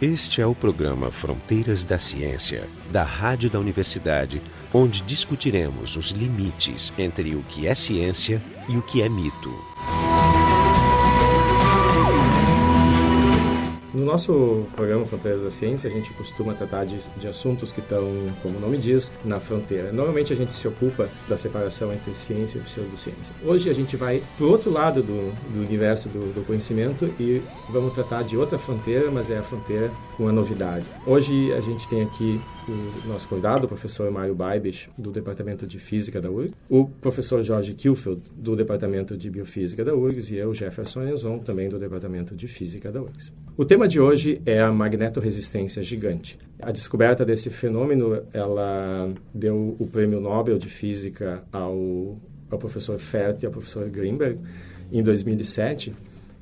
Este é o programa Fronteiras da Ciência, da Rádio da Universidade, onde discutiremos os limites entre o que é ciência e o que é mito. Nosso programa Fronteiras da Ciência, a gente costuma tratar de, de, assuntos que estão, como o nome diz, na fronteira. Normalmente a gente se ocupa da separação entre ciência e pseudociência. Hoje a gente vai para o outro lado do, do universo do, do, conhecimento e vamos tratar de outra fronteira, mas é a fronteira com a novidade. Hoje a gente tem aqui o nosso convidado, o professor Mário Baibich, do Departamento de Física da URGS, o professor Jorge Kilfield, do Departamento de Biofísica da URGS, e eu, Jefferson Enzon, também do Departamento de Física da URGS. O tema de hoje é a magnetorresistência gigante. A descoberta desse fenômeno, ela deu o prêmio Nobel de Física ao, ao professor Fert e ao professor Greenberg em 2007,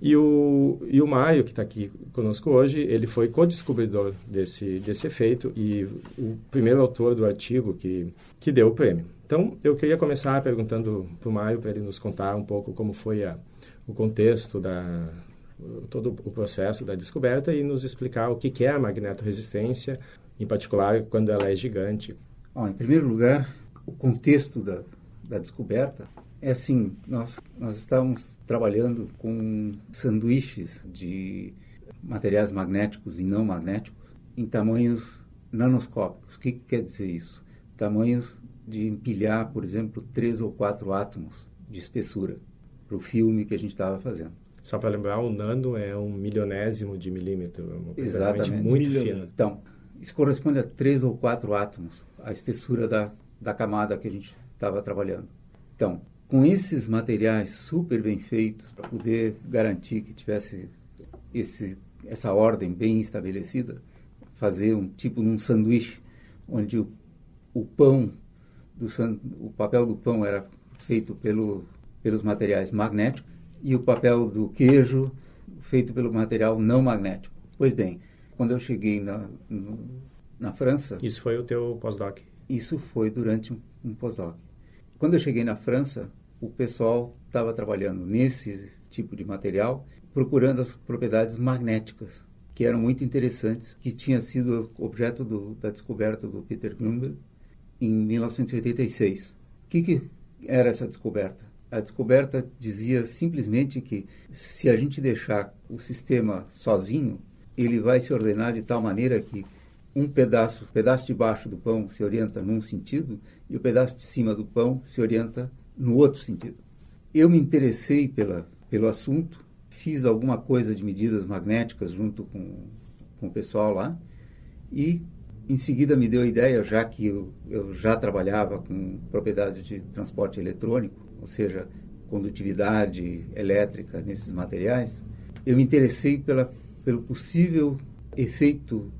e o, e o Maio, que está aqui conosco hoje, ele foi co-descobridor desse, desse efeito e o primeiro autor do artigo que, que deu o prêmio. Então, eu queria começar perguntando para o Maio, para ele nos contar um pouco como foi a, o contexto da todo o processo da descoberta e nos explicar o que, é a magnetorresistência, em particular quando ela é gigante. Bom, em primeiro lugar, o contexto da, da descoberta é assim, nós, nós estávamos trabalhando com sanduíches de materiais magnéticos e não magnéticos em tamanhos nanoscópicos. O que, que quer dizer isso? Tamanhos de empilhar, por exemplo, três ou quatro átomos de espessura para o filme que a gente estava fazendo. Só para lembrar, o nano é um milionésimo de milímetro, uma coisa Exatamente. muito fina. Então, isso corresponde a três ou quatro átomos, a espessura da, da camada que a gente estava trabalhando. Então, com esses materiais super bem feitos, para poder garantir que tivesse esse, essa ordem bem estabelecida, fazer um tipo de um sanduíche, onde o, o pão, do, o papel do pão era feito pelo, pelos materiais magnéticos e o papel do queijo feito pelo material não magnético. Pois bem, quando eu cheguei na, no, na França... Isso foi o teu pós-doc? Isso foi durante um, um pós-doc. Quando eu cheguei na França, o pessoal estava trabalhando nesse tipo de material, procurando as propriedades magnéticas, que eram muito interessantes, que tinha sido objeto do, da descoberta do Peter Grunberg em 1986. O que, que era essa descoberta? A descoberta dizia simplesmente que se a gente deixar o sistema sozinho, ele vai se ordenar de tal maneira que um pedaço, o pedaço de baixo do pão se orienta num sentido e o pedaço de cima do pão se orienta no outro sentido. Eu me interessei pela, pelo assunto, fiz alguma coisa de medidas magnéticas junto com, com o pessoal lá e em seguida me deu a ideia, já que eu, eu já trabalhava com propriedades de transporte eletrônico, ou seja, condutividade elétrica nesses materiais, eu me interessei pela, pelo possível efeito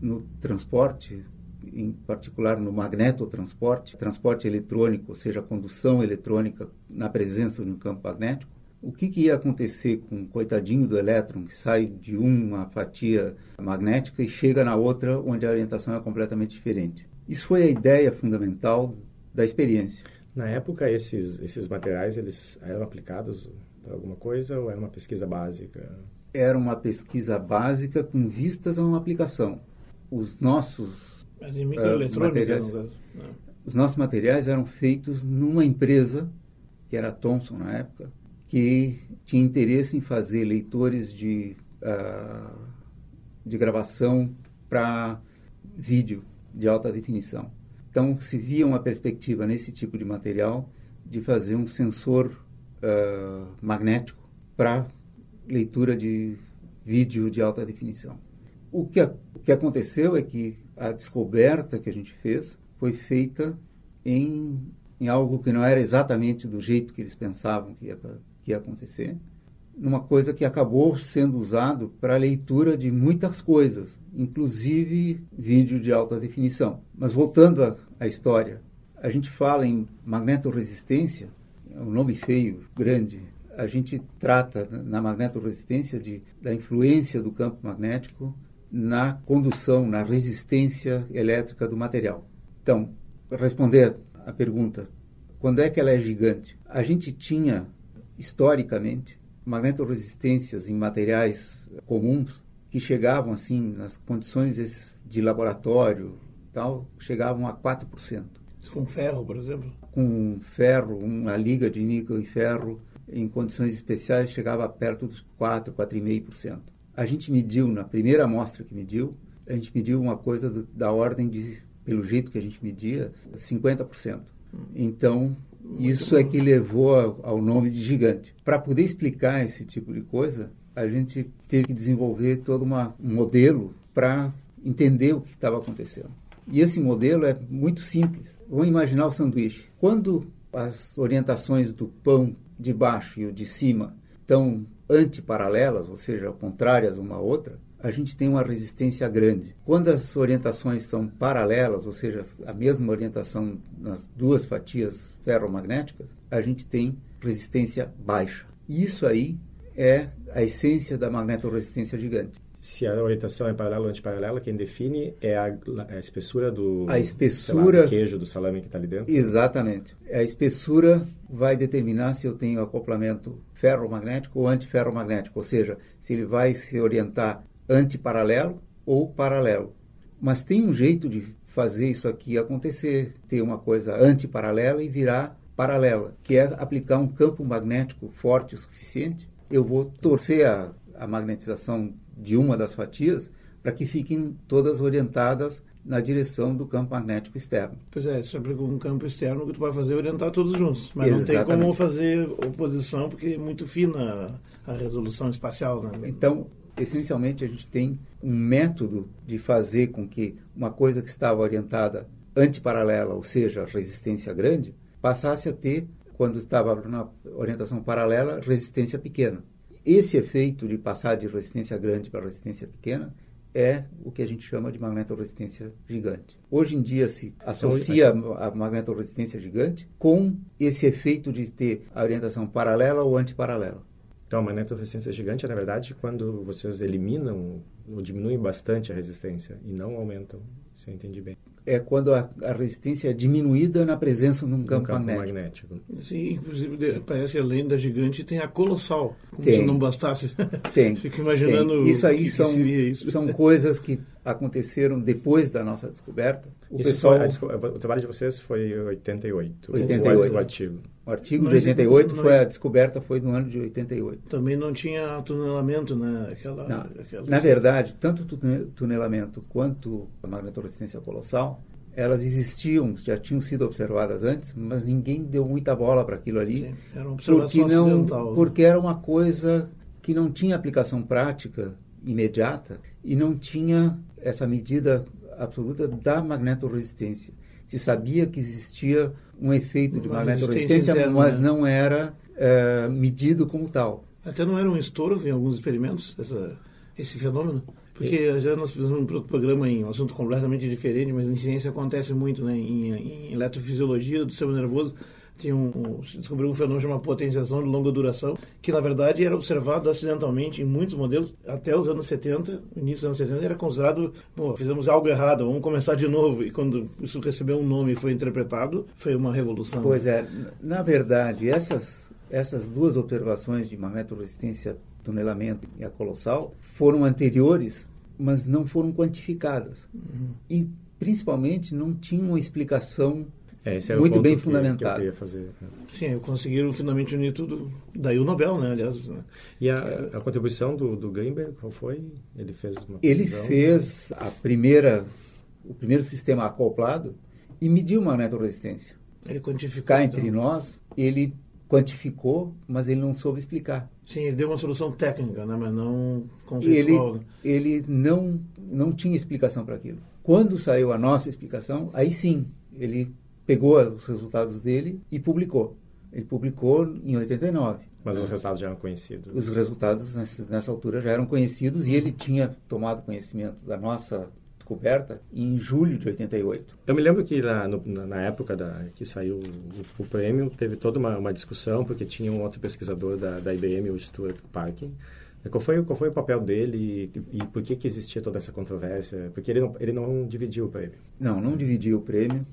no transporte, em particular no magnetotransporte, transporte eletrônico, ou seja, condução eletrônica na presença de um campo magnético, o que, que ia acontecer com o coitadinho do elétron que sai de uma fatia magnética e chega na outra onde a orientação é completamente diferente? Isso foi a ideia fundamental da experiência. Na época, esses, esses materiais eles eram aplicados para alguma coisa ou era uma pesquisa básica? Era uma pesquisa básica com vistas a uma aplicação os nossos uh, materiais, os nossos materiais eram feitos numa empresa que era a Thomson na época, que tinha interesse em fazer leitores de uh, de gravação para vídeo de alta definição. Então se via uma perspectiva nesse tipo de material de fazer um sensor uh, magnético para leitura de vídeo de alta definição. O que, o que aconteceu é que a descoberta que a gente fez foi feita em, em algo que não era exatamente do jeito que eles pensavam que ia, que ia acontecer, numa coisa que acabou sendo usado para a leitura de muitas coisas, inclusive vídeo de alta definição. Mas voltando à, à história, a gente fala em magnetorresistência, é um nome feio, grande. A gente trata na magnetorresistência de, da influência do campo magnético na condução, na resistência elétrica do material. Então, responder a pergunta, quando é que ela é gigante? A gente tinha historicamente, magnetorresistências em materiais comuns que chegavam assim nas condições de laboratório tal chegavam a 4%. Com ferro, por exemplo? Com ferro, uma liga de níquel e ferro em condições especiais chegava perto dos 4, 4,5%. A gente mediu na primeira amostra que mediu, a gente mediu uma coisa do, da ordem de pelo jeito que a gente media, 50%. Então, isso é que levou ao, nome de gigante. Para poder explicar esse tipo de coisa, a gente teve que desenvolver todo uma, um modelo para entender o que estava acontecendo. E esse modelo é muito simples. Vamos imaginar o sanduíche. Quando as orientações do pão de baixo e o de cima estão antiparalelas, ou seja, contrárias uma à outra, a gente tem uma resistência grande. Quando as orientações são paralelas, ou seja, a mesma orientação nas duas fatias ferromagnéticas, a gente tem resistência baixa. Isso aí é a essência da magnetorresistência gigante. Se a orientação é paralela ou antiparalela, quem define é a, a espessura do, a espessura, lá, do queijo, do salame que está ali dentro? Exatamente. A espessura vai determinar se eu tenho acoplamento ferromagnético ou antiferromagnético, ou seja, se ele vai se orientar antiparalelo ou paralelo. Mas tem um jeito de fazer isso aqui acontecer, ter uma coisa antiparalela e virar paralela, que é aplicar um campo magnético forte o suficiente. Eu vou torcer a, a magnetização de uma das fatias para que fiquem todas orientadas na direção do campo magnético externo. Pois é, você aplica um campo externo que tu vai fazer orientar todos juntos, mas Exatamente. não tem como fazer oposição porque é muito fina a resolução espacial. Né? Então, essencialmente a gente tem um método de fazer com que uma coisa que estava orientada antiparalela, ou seja, resistência grande, passasse a ter, quando estava na orientação paralela, resistência pequena. Esse efeito de passar de resistência grande para resistência pequena é o que a gente chama de magnetorresistência gigante. Hoje em dia se associa a magnetorresistência gigante com esse efeito de ter a orientação paralela ou antiparalela. Então, a magnetoresistência gigante é, na verdade, quando vocês eliminam ou diminuem bastante a resistência e não aumentam, se eu entendi bem. É quando a, a resistência é diminuída na presença de um campo, campo magnético. magnético. Sim, inclusive parece que além da gigante tem a colossal, como tem, se não bastasse. Tem. Fico imaginando tem. Isso aí que são, que isso. são coisas que aconteceram depois da nossa descoberta. O, pessoal... Foi, o trabalho de vocês foi 88, 88. O, o artigo. O artigo mas, de 88 mas, foi a descoberta foi no ano de 88. Também não tinha tunelamento, né? Aquela. Na verdade, tanto o tunelamento quanto a magnetoresistência colossal, elas existiam, já tinham sido observadas antes, mas ninguém deu muita bola para aquilo ali. Sim, era uma porque não. Né? Porque era uma coisa que não tinha aplicação prática imediata e não tinha essa medida absoluta da magnetoresistência. Se sabia que existia um efeito de magnetoresistência, interna, mas né? não era é, medido como tal. Até não era um estouro em alguns experimentos, essa, esse fenômeno? Porque já nós fizemos um programa em um assunto completamente diferente, mas em ciência acontece muito, né? Em, em eletrofisiologia do sistema nervoso, tinha um, um, descobriu um fenômeno chamado potenciação de longa duração, que na verdade era observado acidentalmente em muitos modelos até os anos 70, início dos anos 70, era considerado, bom, fizemos algo errado, vamos começar de novo. E quando isso recebeu um nome e foi interpretado, foi uma revolução. Pois é, na verdade, essas, essas duas observações de magnetorresistência, tunelamento e a colossal foram anteriores, mas não foram quantificadas. Uhum. E principalmente não tinham uma explicação é, muito bem que, fundamentado. Que eu fazer. Né? Sim, conseguiram finalmente unir tudo. Daí o Nobel, né? Aliás. Né? E a, a, contribuição do, do Greenberg, qual foi? Ele fez uma Ele fez a primeira, o primeiro sistema acoplado e mediu magnetoresistência. Ele quantificou. Cá então. entre nós, ele quantificou, mas ele não soube explicar. Sim, ele deu uma solução técnica, né? mas não conceitual. Ele, né? ele não, não tinha explicação para aquilo. Quando saiu a nossa explicação, aí sim, ele pegou os resultados dele e publicou. Ele publicou em 89. Mas os resultados já eram conhecidos? Os resultados nessa, altura já eram conhecidos e ele tinha tomado conhecimento da nossa descoberta em julho de 88. Eu me lembro que na, na época da, que saiu o, o, prêmio, teve toda uma, uma, discussão, porque tinha um outro pesquisador da, da IBM, o Stuart Parkin. Qual foi, qual foi o papel dele e, e por que, que existia toda essa controvérsia? Porque ele não, ele não dividiu o prêmio. Não, não dividiu o prêmio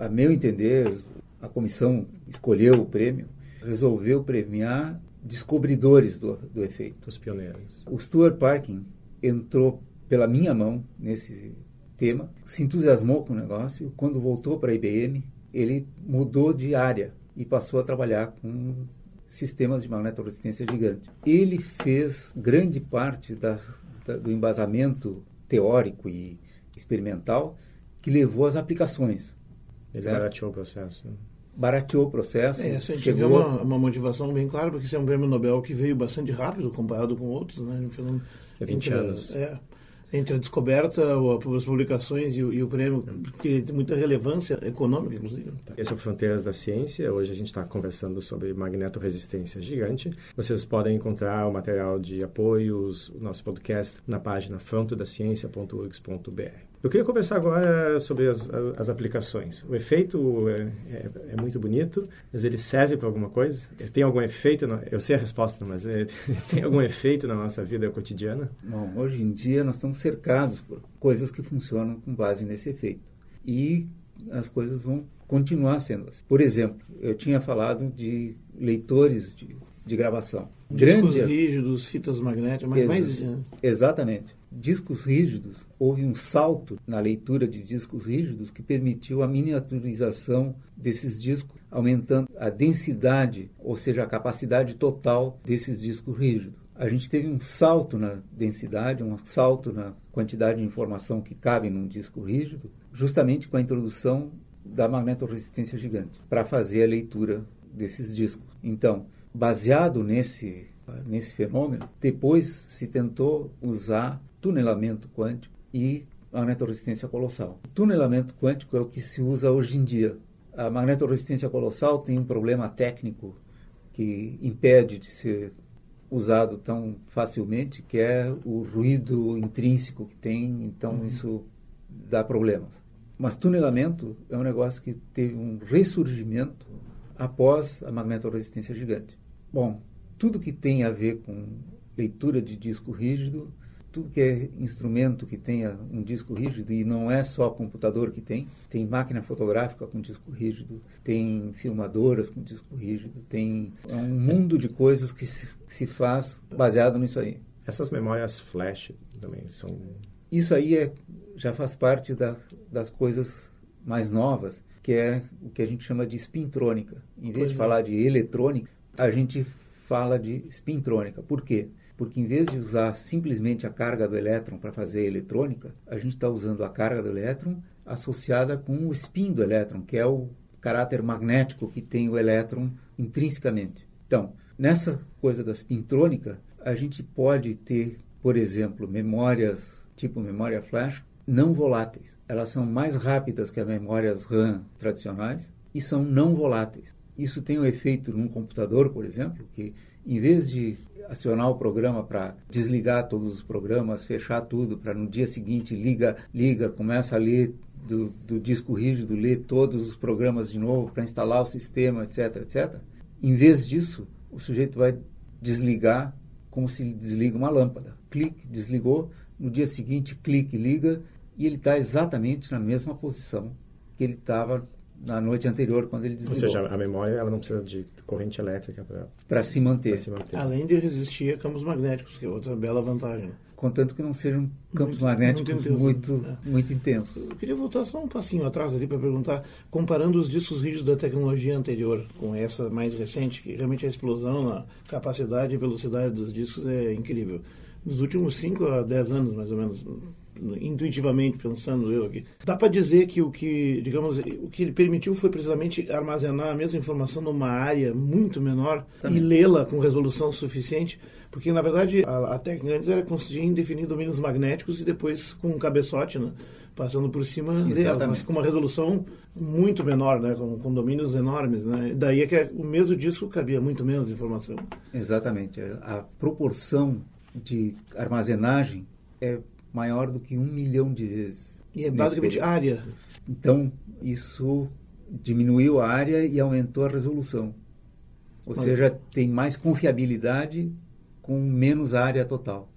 a meu entender, a comissão escolheu o prêmio, resolveu premiar descobridores do, do efeito. Os pioneiros. O Stuart Parkin entrou pela minha mão nesse tema, se entusiasmou com o negócio. Quando voltou para a IBM, ele mudou de área e passou a trabalhar com sistemas de magnetoresistência gigante. Ele fez grande parte da, da, do embasamento teórico e experimental que levou às aplicações. Ele certo? barateou o processo. Né? Barateou o processo. É, essa a gente chegou... uma, uma, motivação bem clara, porque isso é um prêmio Nobel que veio bastante rápido comparado com outros. Né? É 20 entre, anos. É, entre a descoberta, as publicações e o, e o prêmio, que tem muita relevância econômica, inclusive. Esse é o Fronteiras da Ciência. Hoje a gente está conversando sobre magnetorresistência gigante. Vocês podem encontrar o material de apoios, o nosso podcast, na página frontodaciencia.urgs.br. Eu queria conversar agora sobre as, as aplicações. O efeito é, é, é, muito bonito, mas ele serve para alguma coisa? Tem algum efeito? Na, eu sei a resposta, mas é, tem algum efeito na nossa vida cotidiana? Bom, hoje em dia nós estamos cercados por coisas que funcionam com base nesse efeito. E as coisas vão continuar sendo assim. Por exemplo, eu tinha falado de leitores de, de gravação. Discos Grande... rígidos, fitas magnéticas, mas Ex mais... Exatamente discos rígidos, houve um salto na leitura de discos rígidos que permitiu a miniaturização desses discos, aumentando a densidade, ou seja, a capacidade total desses discos rígidos. A gente teve um salto na densidade, um salto na quantidade de informação que cabe num disco rígido, justamente com a introdução da magnetorresistência gigante, para fazer a leitura desses discos. Então, baseado nesse nesse fenômeno, depois se tentou usar tunelamento quântico e magnetorresistência colossal. O tunelamento quântico é o que se usa hoje em dia. A magnetorresistência colossal tem um problema técnico que impede de ser usado tão facilmente, que é o ruído intrínseco que tem, então uhum. isso dá problemas. Mas tunelamento é um negócio que teve um ressurgimento após a magnetorresistência gigante. Bom, tudo que tem a ver com leitura de disco rígido tudo que é instrumento que tenha um disco rígido, e não é só computador que tem, tem máquina fotográfica com disco rígido, tem filmadoras com disco rígido, tem é um mundo de coisas que se, que se faz baseado nisso aí. Essas memórias flash também são... Isso aí é, já faz parte da, das coisas mais novas, que é o que a gente chama de spintrônica. Em vez pois de é. falar de eletrônica, a gente fala de spintrônica. Por quê? porque em vez de usar simplesmente a carga do elétron para fazer a eletrônica, a gente está usando a carga do elétron associada com o spin do elétron, que é o caráter magnético que tem o elétron intrinsecamente. Então, nessa coisa da spintrônica, a gente pode ter, por exemplo, memórias tipo memória flash não voláteis. Elas são mais rápidas que as memórias RAM tradicionais e são não voláteis. Isso tem um efeito num computador, por exemplo, que em vez de acionar o programa para desligar todos os programas, fechar tudo, para no dia seguinte liga, liga, começa a ler do, do disco rígido, ler todos os programas de novo para instalar o sistema, etc, etc. Em vez disso, o sujeito vai desligar como se desliga uma lâmpada. Clique, desligou, no dia seguinte clique, liga e ele está exatamente na mesma posição que ele estava na noite anterior, quando ele desligou. Ou seja, a memória ela não precisa de corrente elétrica para se, manter. se manter. Além de resistir a campos magnéticos, que é outra bela vantagem. Contanto que não sejam campos muito, magnéticos muito, intenso, muito, é. muito intensos. Eu queria voltar só um passinho atrás ali para perguntar, comparando os discos rígidos da tecnologia anterior com essa mais recente, que realmente a explosão na capacidade e velocidade dos discos é incrível. Nos últimos 5 a 10 anos, mais ou menos, intuitivamente pensando eu aqui. Dá para dizer que o que, digamos, o que ele permitiu foi precisamente armazenar a mesma informação numa área muito menor Também. e lê-la com resolução suficiente, porque na verdade a, a técnica antes era conseguir definir domínios magnéticos e depois com um cabeçote, né? passando por cima Exatamente. delas, mas com uma resolução muito menor, né, com, com domínios enormes, né? Daí é que o mesmo disco cabia muito menos informação. Exatamente, a proporção de armazenagem é maior do que um milhão de vezes. E é basicamente período. área. Então, isso diminuiu a área e aumentou a resolução. Ou Olha. seja, tem mais confiabilidade com menos área total.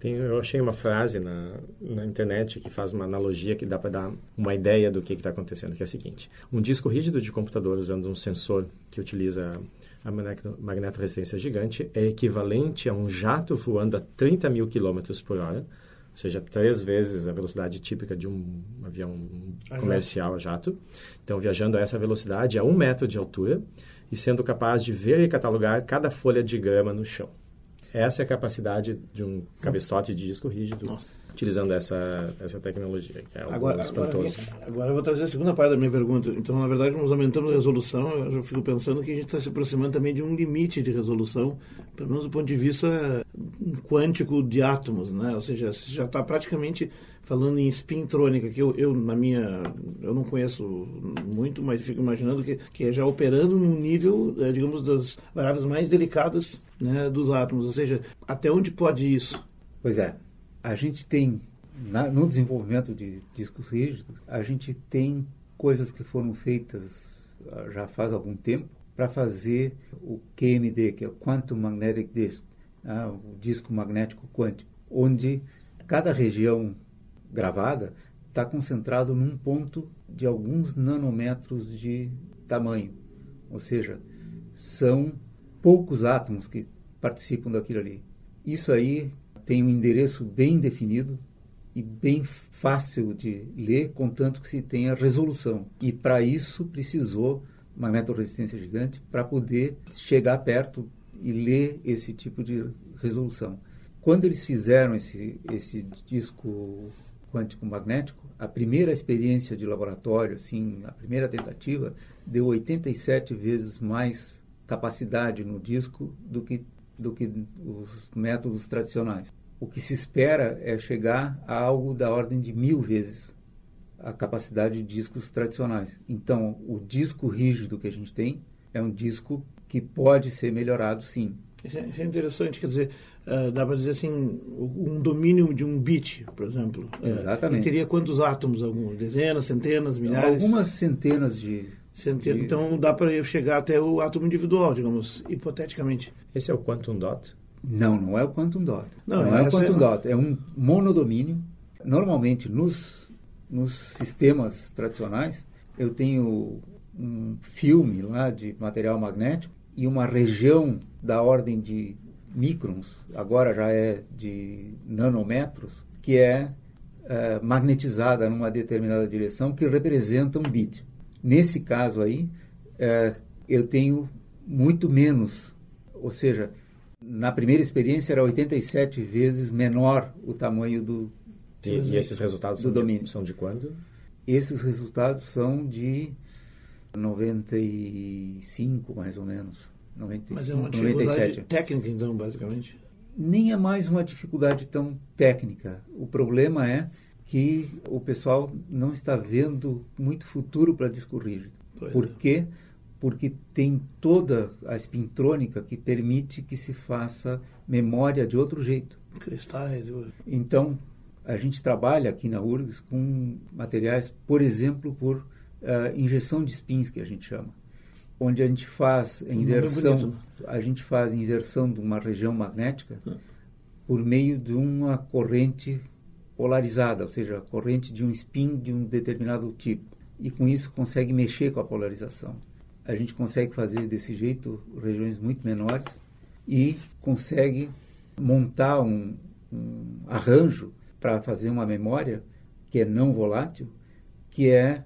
Tem, eu achei uma frase na, na internet que faz uma analogia que dá para dar uma ideia do que está acontecendo, que é a seguinte. Um disco rígido de computador usando um sensor que utiliza a magnetoresistência gigante é equivalente a um jato voando a 30 mil quilômetros por hora, ou seja, três vezes a velocidade típica de um avião a comercial jato. a jato. Então, viajando a essa velocidade a um metro de altura e sendo capaz de ver e catalogar cada folha de grama no chão. Essa é a capacidade de um cabeçote de disco rígido. Nossa utilizando essa, essa tecnologia, que é algo agora, espantoso. Agora, agora eu vou trazer a segunda parte da minha pergunta. Então, na verdade, nós aumentamos a resolução, eu fico pensando que a gente está se aproximando também de um limite de resolução, pelo menos do ponto de vista quântico de átomos, né? Ou seja, já está praticamente falando em spintrônica, que eu, eu, na minha, eu não conheço muito, mas fico imaginando que, que é já operando num nível, é, digamos, das variáveis mais delicadas né, dos átomos, ou seja, até onde pode isso? Pois é, a gente tem, na, no desenvolvimento de discos rígidos, a gente tem coisas que foram feitas ah, já faz algum tempo para fazer o QMD, que é o Quantum Magnetic Disk, né, o disco magnético quântico, onde cada região gravada está concentrado num ponto de alguns nanômetros de tamanho, ou seja, são poucos átomos que participam daquilo ali. Isso aí tem um endereço bem definido e bem fácil de ler, contanto que se tenha resolução. E para isso precisou magnetoresistência gigante para poder chegar perto e ler esse tipo de resolução. Quando eles fizeram esse, esse disco quântico magnético, a primeira experiência de laboratório, assim, a primeira tentativa, deu 87 vezes mais capacidade no disco do que, do que os métodos tradicionais o que se espera é chegar a algo da ordem de mil vezes a capacidade de discos tradicionais. Então, o disco rígido que a gente tem é um disco que pode ser melhorado, sim. Isso é, é interessante, quer dizer, uh, dá para dizer assim, um domínio de um bit, por exemplo. Eh, Exatamente. Teria quantos átomos? Algumas dezenas, centenas, milhares? Algumas centenas de... De... Então, dá para chegar até o átomo individual, digamos, hipoteticamente. Esse é o quantum dot? Não, não é o quantum dot. Não, não é o quantum é... dot. É um monodomínio. Normalmente, nos, nos sistemas tradicionais, eu tenho um filme lá de material magnético e uma região da ordem de microns, agora já é de nanômetros, que é, é magnetizada numa determinada direção que representa um bit. Nesse caso aí, é, eu tenho muito menos, ou seja, na primeira experiência era 87 vezes menor o tamanho do e, e esses resultados do são domínio. De, são de quando? Esses resultados são de 95, mais ou menos. 95, Mas é uma dificuldade 97. técnica, então, basicamente? Nem é mais uma dificuldade tão técnica. O problema é que o pessoal não está vendo muito futuro para disco rígido. Por é. quê? porque tem toda a espintrônica que permite que se faça memória de outro jeito. Cristais. Então, a gente trabalha aqui na URGS com materiais, por exemplo, por uh, injeção de spins, que a gente chama, onde a gente faz a inversão, a gente faz inversão de uma região magnética ah. por meio de uma corrente polarizada, ou seja, a corrente de um spin de um determinado tipo. E com isso consegue mexer com a polarização a gente consegue fazer desse jeito regiões muito menores e consegue montar um, um arranjo para fazer uma memória que é não volátil, que é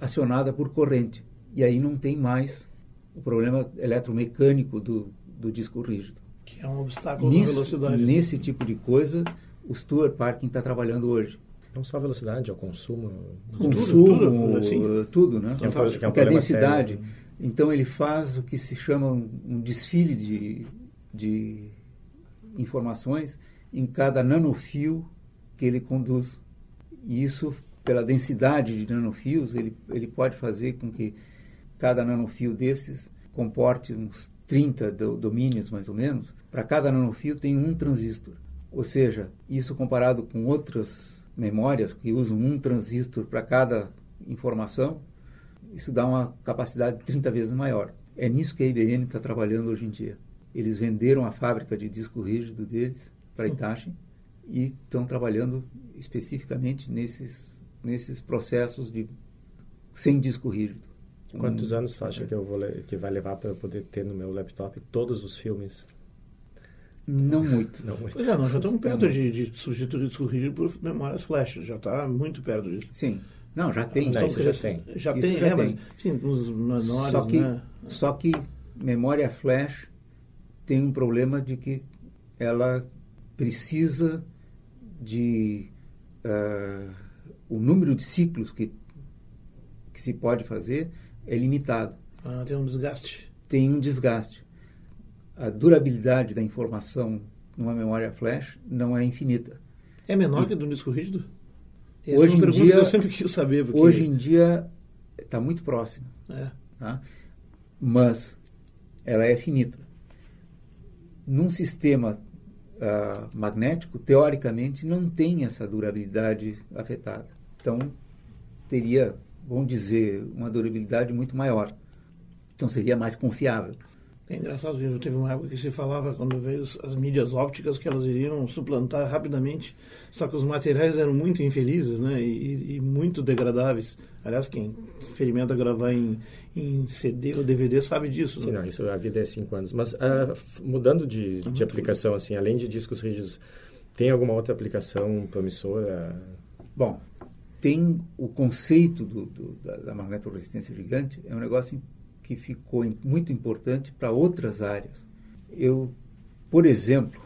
acionada por corrente. E aí não tem mais o problema eletromecânico do, do disco rígido. Que é um obstáculo nesse, velocidade. Nesse tipo de coisa, o Stuart Parkin está trabalhando hoje. Não só a velocidade, é o consumo. Consumo, tudo, tudo, tudo né? Que é um, que é um a densidade. Sério. Então ele faz o que se chama um, desfile de, de informações em cada nanofio que ele conduz. E isso, pela densidade de nanofios, ele, ele pode fazer com que cada nanofio desses comporte uns 30 domínios, mais ou menos. Para cada nanofio tem um transistor. Ou seja, isso comparado com outras memórias que usam um transistor para cada informação, isso dá uma capacidade 30 vezes maior. É nisso que a IBM está trabalhando hoje em dia. Eles venderam a fábrica de disco rígido deles para a Hitachi e estão trabalhando especificamente nesses, nesses processos de sem disco rígido. Quantos anos tu acha que eu vou que vai levar para eu poder ter no meu laptop todos os filmes? Não muito. Não muito. Pois é, nós já estamos perto de, de substituir o por memórias flash. Já está muito perto disso. Sim. Não, já tem. Não, isso já tem. Já Isso tem, já é, tem. mas sim, nos menores, Só que, né? só que memória flash tem um problema de que ela precisa de ah, o número de ciclos que que se pode fazer é limitado. Ah, tem um desgaste. Tem um desgaste. A durabilidade da informação numa memória flash não é infinita. É menor que do disco rígido? Essa Hoje é em dia- que eu sempre quis saber. Porque, Hoje em dia está muito próximo. é, tá? mas ela é finita. Num sistema ah, magnético, teoricamente, não tem essa durabilidade afetada. Então, teria, vamos dizer, uma durabilidade muito maior. Então, seria mais confiável. É engraçado, porque teve uma época que se falava, quando veio as mídias ópticas, que elas iriam suplantar rapidamente, só que os materiais eram muito infelizes né, e, e muito degradáveis. Aliás, quem experimenta gravar em, em CD ou DVD sabe disso. Sim, né? não, isso a vida é cinco anos. Mas f- mudando de, de aplicação, assim, além de discos rígidos, tem alguma outra aplicação promissora? Bom, tem o conceito do, do, da, da magnetorresistência gigante, é um negócio que ficou muito importante para outras áreas. Eu, por exemplo,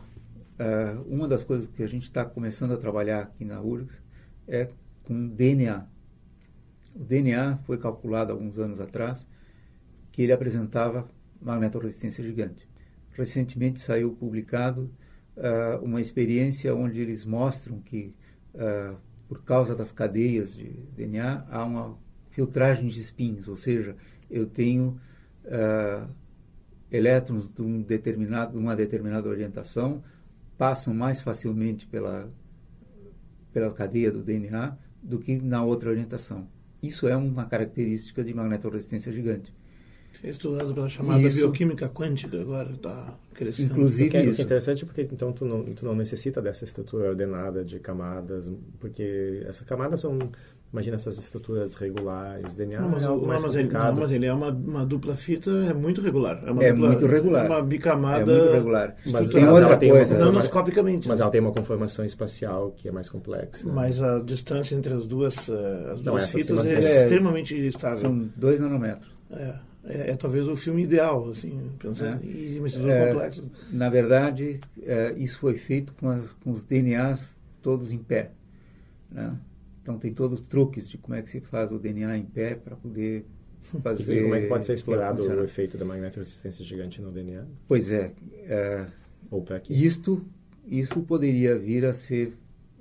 ah, uma das coisas que a gente está começando a trabalhar aqui na URGS é com DNA. O DNA foi calculado alguns anos atrás que ele apresentava magnetorresistência gigante. Recentemente saiu publicado ah, uma experiência onde eles mostram que, ah, por causa das cadeias de DNA, há uma filtragem de spins, ou seja, eu tenho ah, elétrons de, um determinado, de uma determinada orientação passam mais facilmente pela, pela cadeia do DNA do que na outra orientação. Isso é uma característica de magnetorresistência gigante. É estudado pela chamada Isso. bioquímica quântica agora, está crescendo. Inclusive é, isso. é interessante porque então tu não, tu não necessita dessa estrutura ordenada de camadas, porque essas camadas são, imagina essas estruturas regulares, DNA Não, mas, é algo não, mais mas ele, complicado. não, mas ele é uma, uma dupla fita, é muito regular. É, uma É dupla- muito regular. É uma bicamada. É muito regular. Mas, Tem mas outra ela tem uma coisa. conforma- Nanoscopicamente. Mas ela tem uma conformação espacial que é mais complexa. Mas a distância entre as duas, eh, as Não, duas essa fitas é, mas é- extremamente estável. São dois nanômetros. É, é, é talvez o filme ideal, assim, pensando É. em uma estrutura É, complexa. Na verdade, eh, isso foi feito com, as- com os DNAs todos em pé. né? Então, tem todos os truques de como é que se faz o DNA em pé para poder fazer. E como é que pode ser explorado o efeito da magnetorresistência gigante no DNA? Pois é. eh, Ou para aqui? isto, isso poderia vir a ser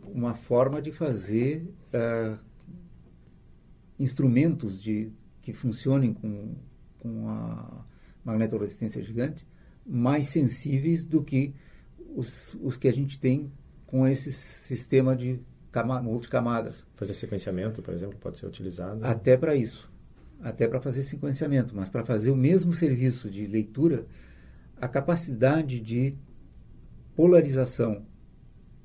uma forma de fazer ah, instrumentos de, que funcionem com, com a magnetorresistência gigante mais sensíveis do que os, os que a gente tem com esse sistema de cama, multicamadas. Fazer sequenciamento, por exemplo, pode ser utilizado. Até para isso. Até para fazer sequenciamento. Mas para fazer o mesmo serviço de leitura, a capacidade de polarização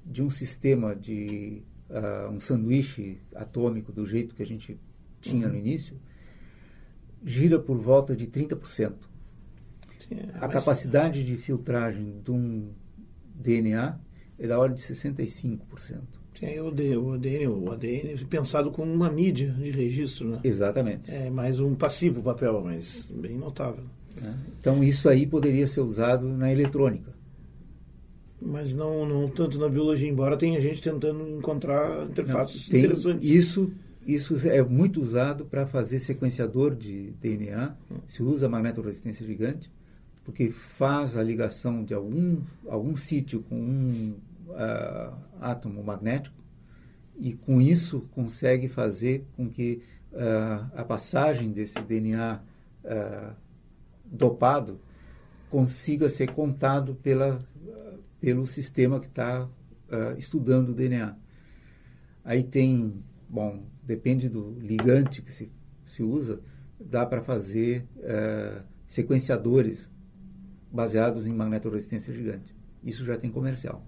de um sistema de ah, um sanduíche atômico do jeito que a gente tinha no início gira por volta de 30%. Sim, é, A capacidade de filtragem de um DNA é da ordem de 65%. Sim, é o, D- o ADN, o ADN pensado como uma mídia de registro, né? Exatamente. É mais um passivo papel, mas bem notável. né? Então isso aí poderia ser usado na eletrônica. Mas não, não tanto na biologia, embora tenha gente tentando encontrar interfaces Tem- interessantes. isso, isso é muito usado para fazer sequenciador de DNA. Se usa magnetorresistência gigante, porque faz a ligação de algum, algum sítio com um ah, átomo magnético e com isso consegue fazer com que ah, a passagem desse DNA ah, dopado consiga ser contado pela, pelo sistema que está estudando o DNA. Aí tem, bom, depende do ligante que se, se usa, dá para fazer eh, sequenciadores baseados em magnetorresistência gigante. Isso já tem comercial.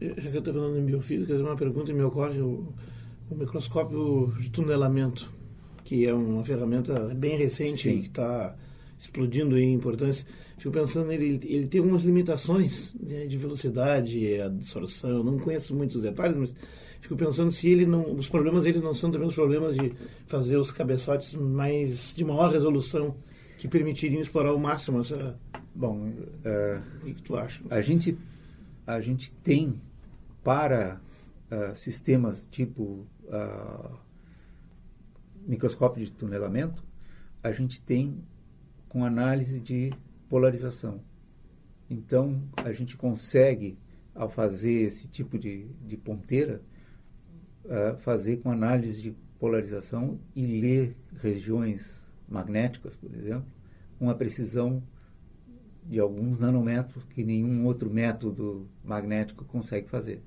Já que eu estou falando em biofísica, uma pergunta me ocorre: o, o microscópio de tunelamento, que é uma ferramenta bem recente Sim. que está explodindo em importância. Fico pensando nele, ele, tem algumas limitações né, de velocidade, absorção, eu não conheço muitos detalhes, mas fico pensando se ele não, os problemas dele não são também os problemas de fazer os cabeçotes mais de maior resolução que permitiriam explorar ao máximo essa. Bom, uh, o que, tu acha? A gente a gente tem para uh, sistemas tipo uh, microscópio de tunelamento, a gente tem com análise de polarização. Então, a gente consegue, ao fazer esse tipo de, de ponteira, uh, fazer com análise de polarização e ler regiões magnéticas, por exemplo, com uma precisão de alguns nanômetros que nenhum outro método magnético consegue fazer.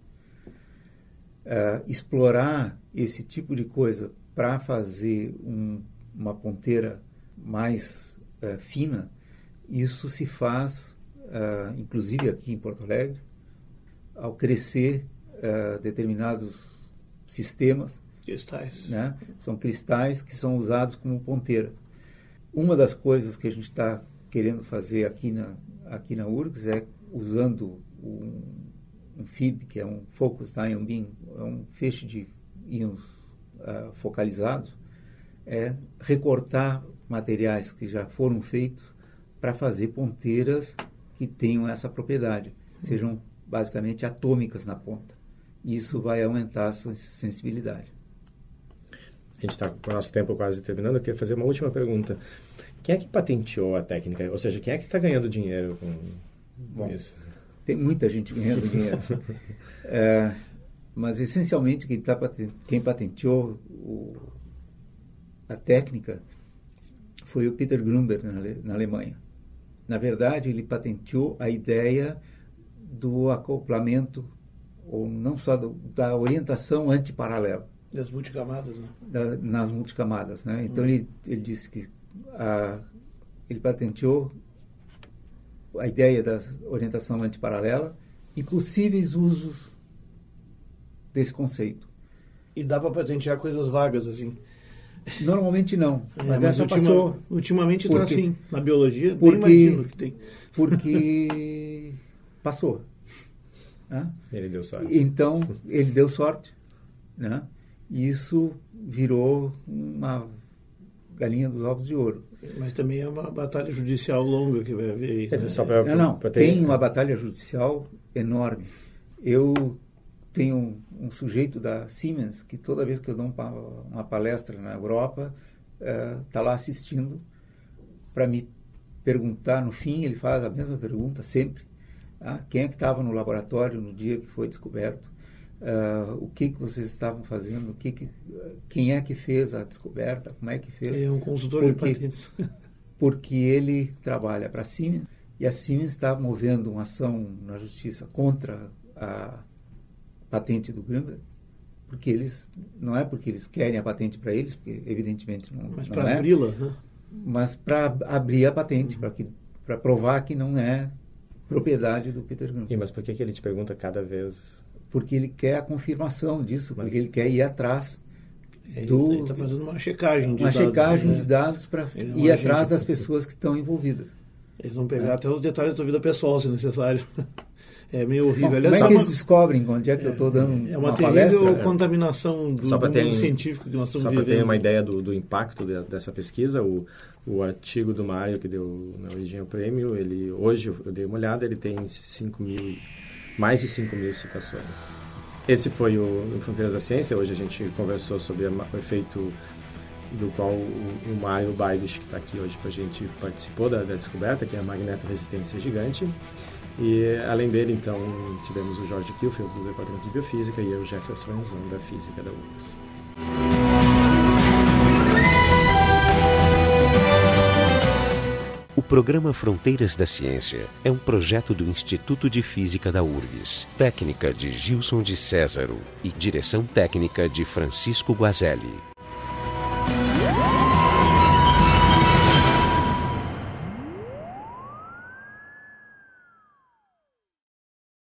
Uh, explorar esse tipo de coisa para fazer um, uma ponteira mais uh, fina, isso se faz, uh, inclusive aqui em Porto Alegre, ao crescer determinados sistemas. Cristais. Né? São cristais que são usados como ponteira. Uma das coisas que a gente está querendo fazer aqui na, aqui na URGS é usando um, um FIB, que é um Focus Ion Beam, é um feixe de íons uh, focalizados, é recortar materiais que já foram feitos para fazer ponteiras que tenham essa propriedade, sejam basicamente atômicas na ponta. Isso vai aumentar a sua sensibilidade. A gente está com o nosso tempo quase terminando. Eu queria fazer uma última pergunta. Quem é que patenteou a técnica? Ou seja, quem é que está ganhando dinheiro com Bom, isso? Tem muita gente ganhando dinheiro. é, mas, essencialmente, quem, tá, quem patenteou o, a técnica foi o Peter Grumber, na, na Alemanha. Na verdade, ele patenteou a ideia do acoplamento, ou não só do, da orientação antiparalela. Das multicamadas, né? Da, nas multicamadas, né? Então, hum. ele, ele disse que a, ele patenteou a ideia da orientação antiparalela e possíveis usos desse conceito. E dá para patentear coisas vagas assim? Normalmente não, é, mas, essa ultima, passou. Ultimamente está assim, na biologia, porque, imagino que tem. Porque passou. Né? Ele deu sorte. Então, ele deu sorte. Né? E isso virou uma galinha dos ovos de ouro. Mas também é uma batalha judicial longa que vai haver aí. Né? Só pra, não, não. Pra ter... Tem uma batalha judicial enorme. Eu tenho um, um, sujeito da Siemens que toda vez que eu dou uma, uma palestra na Europa, está uh, lá assistindo para me perguntar. No fim, ele faz a mesma pergunta sempre. Ah, quem é que estava no laboratório no dia que foi descoberto? Uh, o que, que vocês estavam fazendo, o que, que quem é que fez a descoberta, como é que fez. Ele é um consultor porque, de patentes. porque ele trabalha para a Siemens e a Siemens está movendo uma ação na justiça contra a patente do Grumber, porque eles não é porque eles querem a patente para eles, porque evidentemente não, mas para é, abri-la, né? mas para abrir a patente, uhum. para provar que não é propriedade do Peter Grumber. E mas por que, que ele te pergunta cada vez porque ele quer a confirmação disso, porque ele quer ir atrás do... Ele está fazendo uma checagem de uma dados. checagem né? de dados para ir atrás das pessoas que estão envolvidas. Eles vão pegar é. até os detalhes da tua vida pessoal, se necessário. É meio horrível. Bom, como é que eles descobrem onde é que é, eu estou dando é uma, uma terrível palestra? contaminação do, só do ter, científico que nós estamos só vivendo. Só para ter uma ideia do, do impacto de, dessa pesquisa, o, o artigo do Mário que deu na origem ao prêmio, ele, hoje eu dei uma olhada, ele tem 5 mil, mais de 5 mil citações. Esse foi o, Fronteiras da Ciência. Hoje a gente conversou sobre o efeito do qual o, o Mário Bailish, que está aqui hoje com a gente, participou da, da descoberta, que é a magneto-resistência gigante. E além dele, então, tivemos o Jorge Kielfeld, do Departamento de Biofísica, e eu, Jefferson Renzon, da Física da URGS. O programa Fronteiras da Ciência é um projeto do Instituto de Física da URGS, técnica de Gilson de Césaro e direção técnica de Francisco Guazelli.